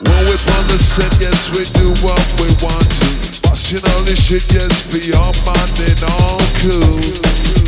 When we on the set, yes, we do what we want to. Busting all this shit, yes, for your mind and all cool.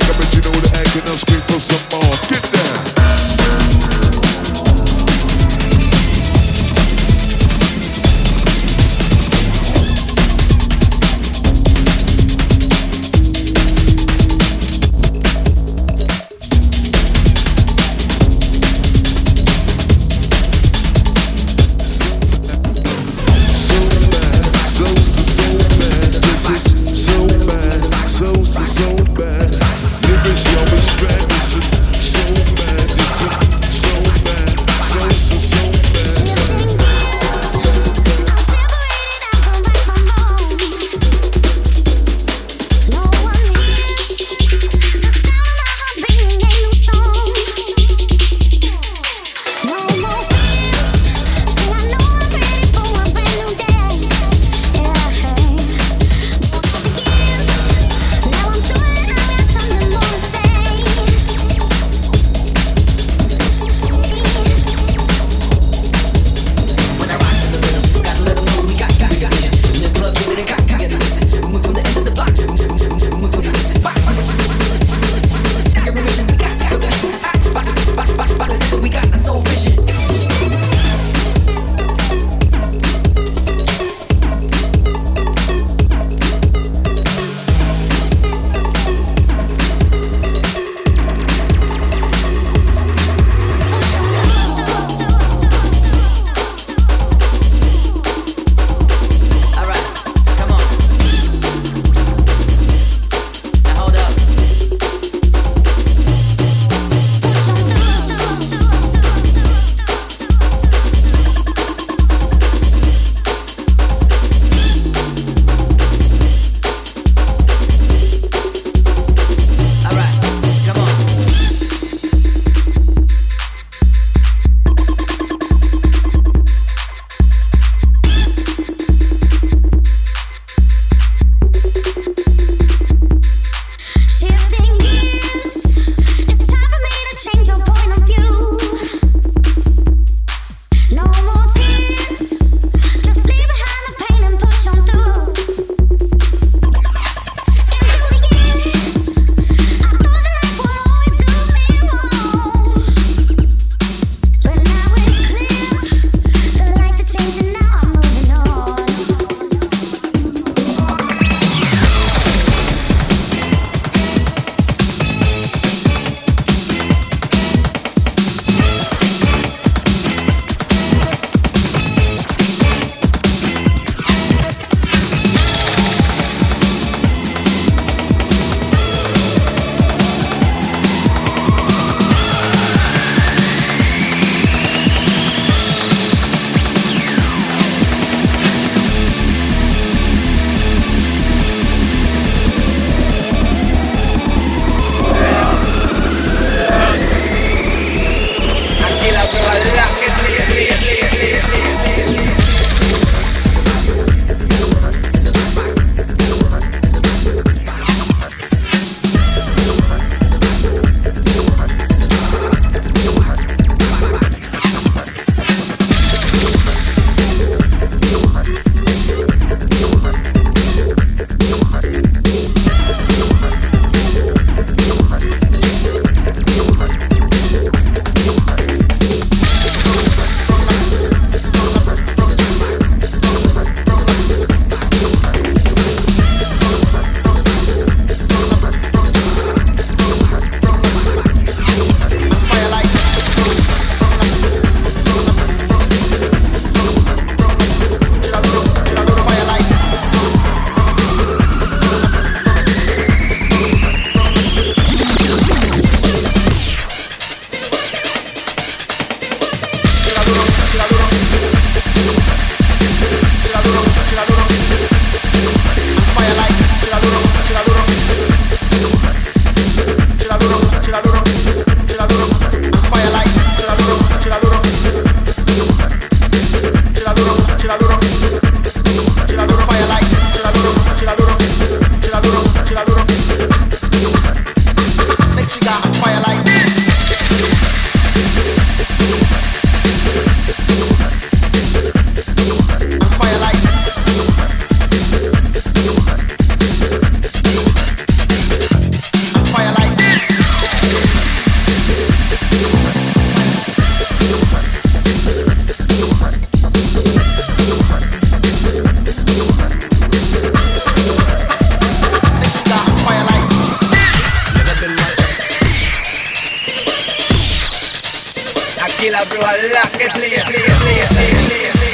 name I I'm sitting at the top and I'm sipping on